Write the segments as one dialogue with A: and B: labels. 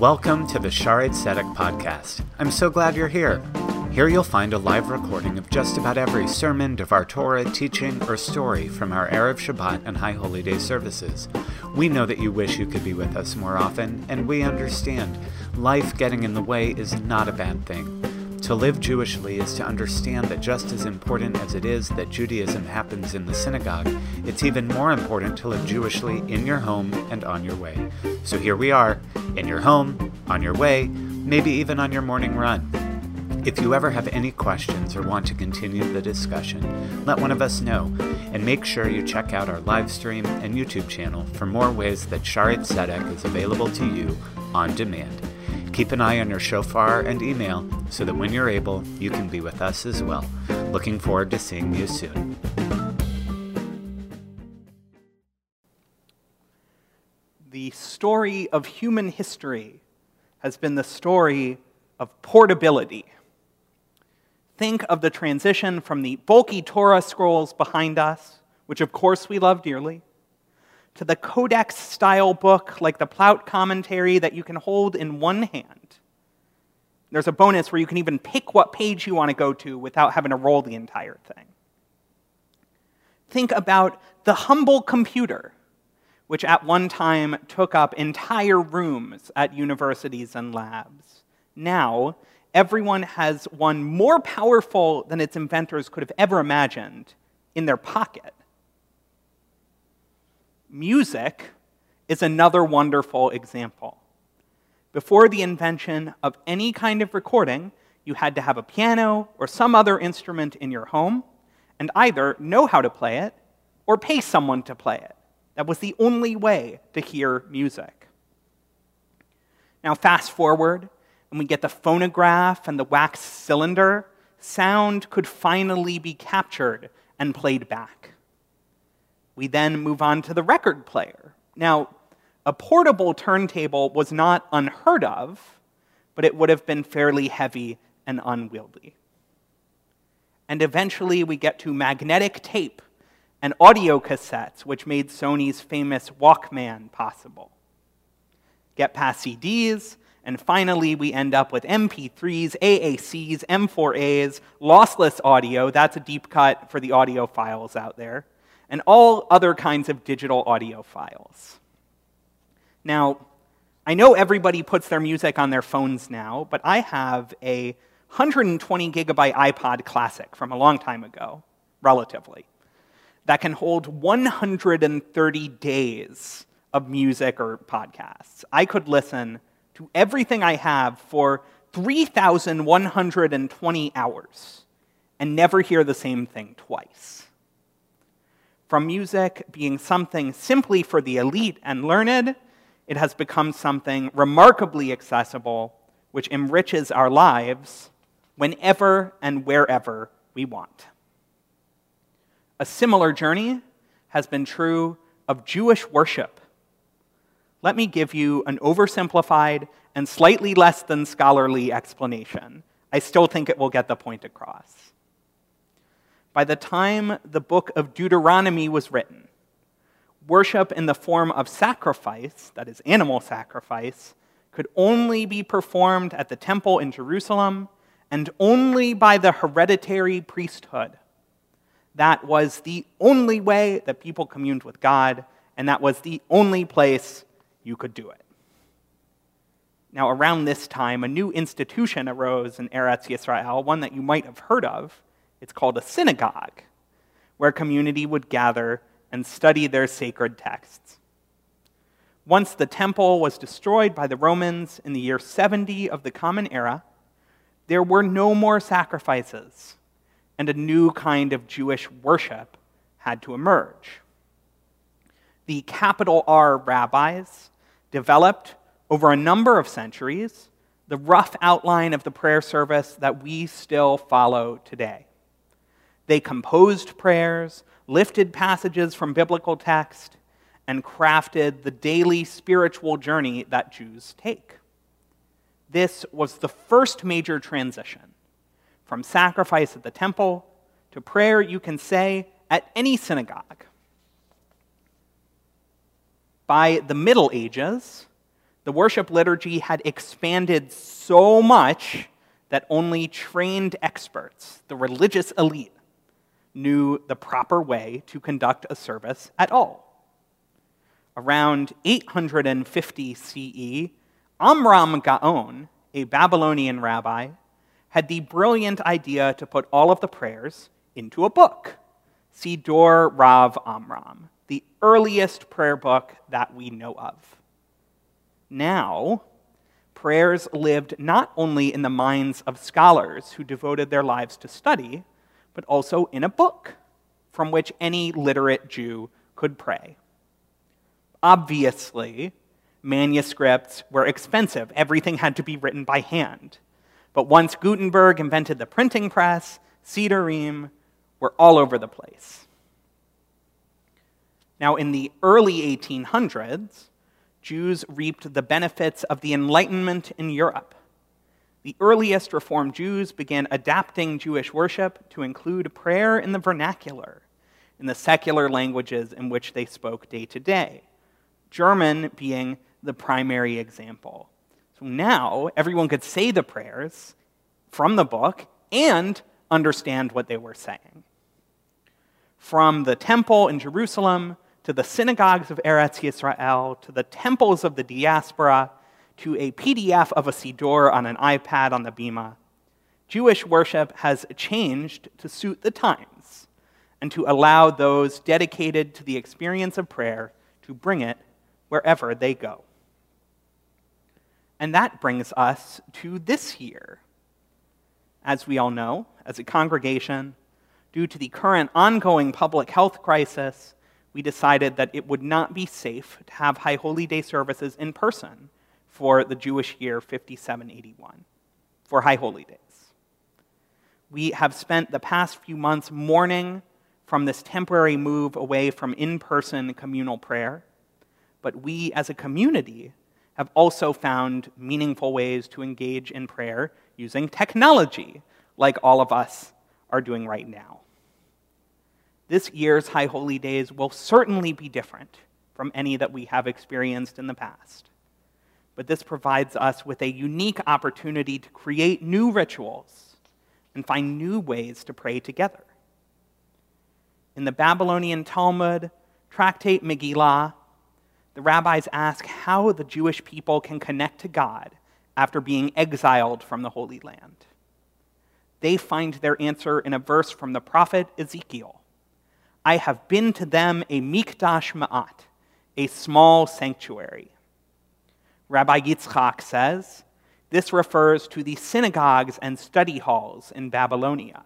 A: Welcome to the Shaarei Tzedek podcast. I'm so glad you're here. Here you'll find a live recording of just about every sermon, Devar Torah, teaching, or story from our Erev Shabbat and High Holy Day services. We know that you wish you could be with us more often, and we understand. Life getting in the way is not a bad thing. To live Jewishly is to understand that just as important as it is that Judaism happens in the synagogue, it's even more important to live Jewishly in your home and on your way. So here we are, in your home, on your way, maybe even on your morning run. If you ever have any questions or want to continue the discussion, let one of us know, and make sure you check out our live stream and YouTube channel for more ways that Shaarei Tzedek is available to you on demand. Keep an eye on your shofar and email so that when you're able, you can be with us as well. Looking forward to seeing you soon.
B: Story of human history has been the story of portability. Think of the transition from the bulky Torah scrolls behind us, which of course we love dearly, to the codex style book like the Plaut commentary that you can hold in one hand. There's a bonus where you can even pick what page you want to go to without having to roll the entire thing. Think about the humble computer, which at one time took up entire rooms at universities and labs. Now, everyone has one more powerful than its inventors could have ever imagined in their pocket music is another wonderful example. Before the invention of any kind of recording, you had to have a piano or some other instrument in your home and either know how to play it or pay someone to play it. That was the only way to hear music. Now, fast forward, and we get the phonograph and the wax cylinder, sound could finally be captured and played back. We then move on to the record player. Now, a portable turntable was not unheard of, but it would have been fairly heavy and unwieldy. And eventually we get to magnetic tape and audio cassettes, which made Sony's famous Walkman possible. Get past CDs, and finally we end up with MP3s, AACs, M4As, lossless audio, that's a deep cut for the audiophiles out there, and all other kinds of digital audio files. Now, I know everybody puts their music on their phones now, but I have a 120 gigabyte iPod Classic from a long time ago, relatively, that can hold 130 days of music or podcasts. I could listen to everything I have for 3,120 hours and never hear the same thing twice from music being something simply for the elite and learned, it has become something remarkably accessible, which enriches our lives whenever and wherever we want. A similar journey has been true of Jewish worship. Let me give you an oversimplified and slightly less than scholarly explanation. I still think it will get the point across by the time the book of Deuteronomy was written, worship in the form of sacrifice, that is, animal sacrifice, could only be performed at the temple in Jerusalem and only by the hereditary priesthood. That was the only way that people communed with God, and that was the only place you could do it. Now, around this time, a new institution arose in Eretz Yisrael, one that you might have heard of, it's called a synagogue, where a community would gather and study their sacred texts. Once the temple was destroyed by the Romans in the year 70 of the Common Era, there were no more sacrifices, and a new kind of Jewish worship had to emerge. The capital R rabbis developed over a number of centuries the rough outline of the prayer service that we still follow today. They composed prayers, lifted passages from biblical text, and crafted the daily spiritual journey that Jews take. This was the first major transition from sacrifice at the temple to prayer you can say at any synagogue. By the Middle Ages, The worship liturgy had expanded so much that only trained experts, the religious elite, knew the proper way to conduct a service at all. Around 850 CE, Amram Gaon, a Babylonian rabbi, had the brilliant idea to put all of the prayers into a book, Siddur Rav Amram, the earliest prayer book that we know of. Now, prayers lived not only in the minds of scholars who devoted their lives to study, but also in a book from which any literate Jew could pray. Obviously, manuscripts were expensive, everything had to be written by hand. But once Gutenberg invented the printing press, Siddurim were all over the place. Now, in the early 1800s, Jews reaped the benefits of the Enlightenment in Europe. The earliest Reformed Jews began adapting Jewish worship to include prayer in the vernacular, in the secular languages in which they spoke day to day, German being the primary example. So now everyone could say the prayers from the book and understand what they were saying. From the temple in Jerusalem to the synagogues of Eretz Yisrael to the temples of the diaspora to a PDF of a Siddur on an iPad on the Bima, Jewish worship has changed to suit the times and to allow those dedicated to the experience of prayer to bring it wherever they go. And that brings us to this year. As we all know, as a congregation, due to the current ongoing public health crisis, we decided that it would not be safe to have High Holy Day services in person for the Jewish year 5781, for High Holy Days. We have spent the past few months mourning from this temporary move away from in person communal prayer, but we as a community have also found meaningful ways to engage in prayer using technology, like all of us are doing right now. This year's High Holy Days will certainly be different from any that we have experienced in the past. But this provides us with a unique opportunity to create new rituals and find new ways to pray together. In the Babylonian Talmud, Tractate Megillah, the rabbis ask how the Jewish people can connect to God after being exiled from the Holy Land. They find their answer in a verse from the prophet Ezekiel I have been to them a mikdash ma'at, a small sanctuary. Rabbi Yitzchak says this refers to the synagogues and study halls in Babylonia.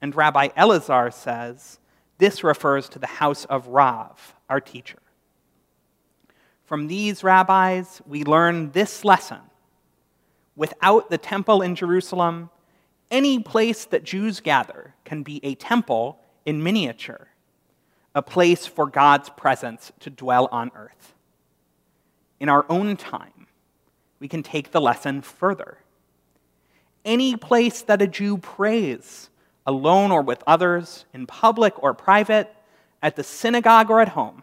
B: And Rabbi Elazar says this refers to the house of Rav, our teacher. From these rabbis, we learn this lesson. Without the temple in Jerusalem, any place that Jews gather can be a temple in miniature, a place for God's presence to dwell on earth. In our own time, we can take the lesson further. Any place that a Jew prays, alone or with others, in public or private, at the synagogue or at home,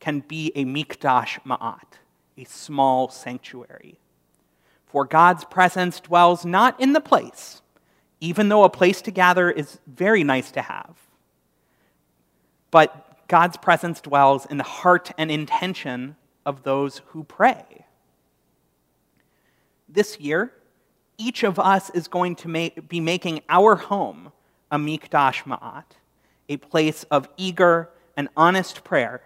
B: can be a mikdash ma'at, a small sanctuary. For God's presence dwells not in the place, even though a place to gather is very nice to have, but God's presence dwells in the heart and intention of those who pray. This year, each of us is going to make, be making our home a mikdash ma'at, a place of eager and honest prayer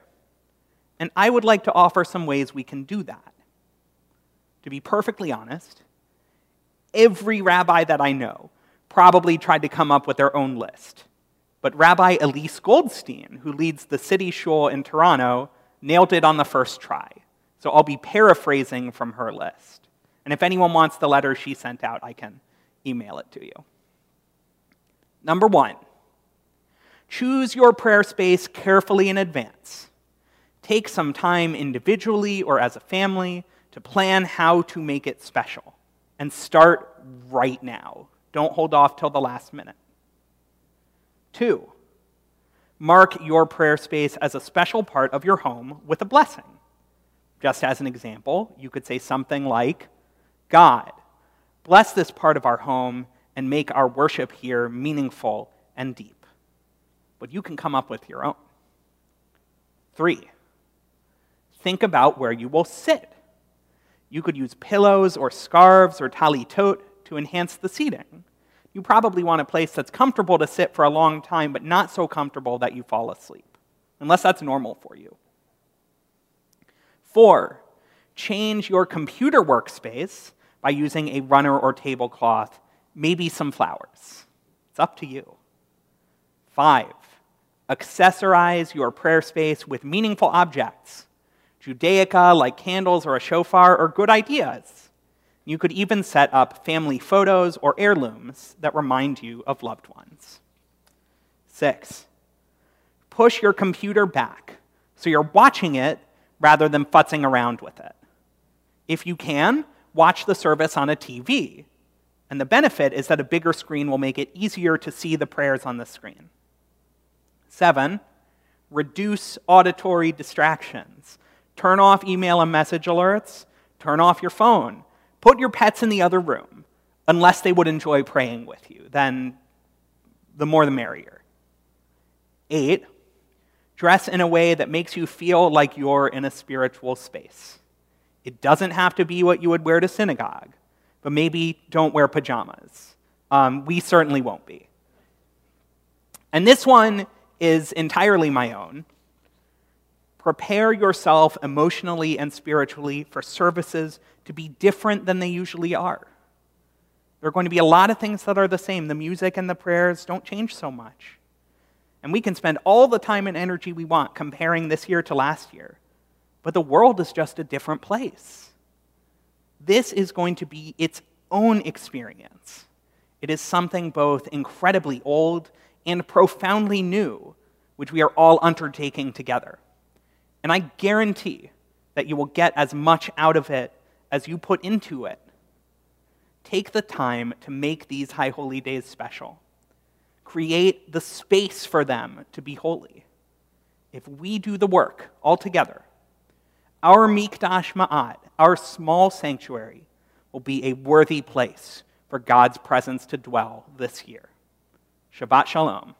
B: and I would like to offer some ways we can do that. To be perfectly honest, every rabbi that I know probably tried to come up with their own list. But Rabbi Elyse Goldstein, who leads the city shul in Toronto, nailed it on the first try. So I'll be paraphrasing from her list. And if anyone wants the letter she sent out, I can email it to you. Number one, choose your prayer space carefully in advance. Take some time individually or as a family to plan how to make it special. And start right now. Don't hold off till the last minute. Two, mark your prayer space as a special part of your home with a blessing. Just as an example, you could say something like, God, bless this part of our home and make our worship here meaningful and deep. But you can come up with your own. Three, think about where you will sit. You could use pillows or scarves or tally talitot to enhance the seating. You probably want a place that's comfortable to sit for a long time, but not so comfortable that you fall asleep, unless that's normal for you. Four, change your computer workspace by using a runner or tablecloth, maybe some flowers. It's up to you. Five, accessorize your prayer space with meaningful objects. Judaica, like candles or a shofar, are good ideas. You could even set up family photos or heirlooms that remind you of loved ones. Six, push your computer back so you're watching it rather than futzing around with it. If you can, watch the service on a TV. And the benefit is that a bigger screen will make it easier to see the prayers on the screen. Seven, reduce auditory distractions. Turn off email and message alerts, turn off your phone, put your pets in the other room, unless they would enjoy praying with you. Then the more the merrier. Eight, Dress in a way that makes you feel like you're in a spiritual space. It doesn't have to be what you would wear to synagogue, but maybe don't wear pajamas. Um, we certainly won't be. And this one is entirely my own. Prepare yourself emotionally and spiritually for services to be different than they usually are. There are going to be a lot of things that are the same. The music and the prayers don't change so much. And we can spend all the time and energy we want comparing this year to last year. But the world is just a different place. This is going to be its own experience. It is something both incredibly old and profoundly new, which we are all undertaking together. And I guarantee that you will get as much out of it as you put into it. Take the time to make these High Holy Days special create the space for them to be holy. If we do the work all together, our Mikdash Ma'at, our small sanctuary, will be a worthy place for God's presence to dwell this year. Shabbat Shalom.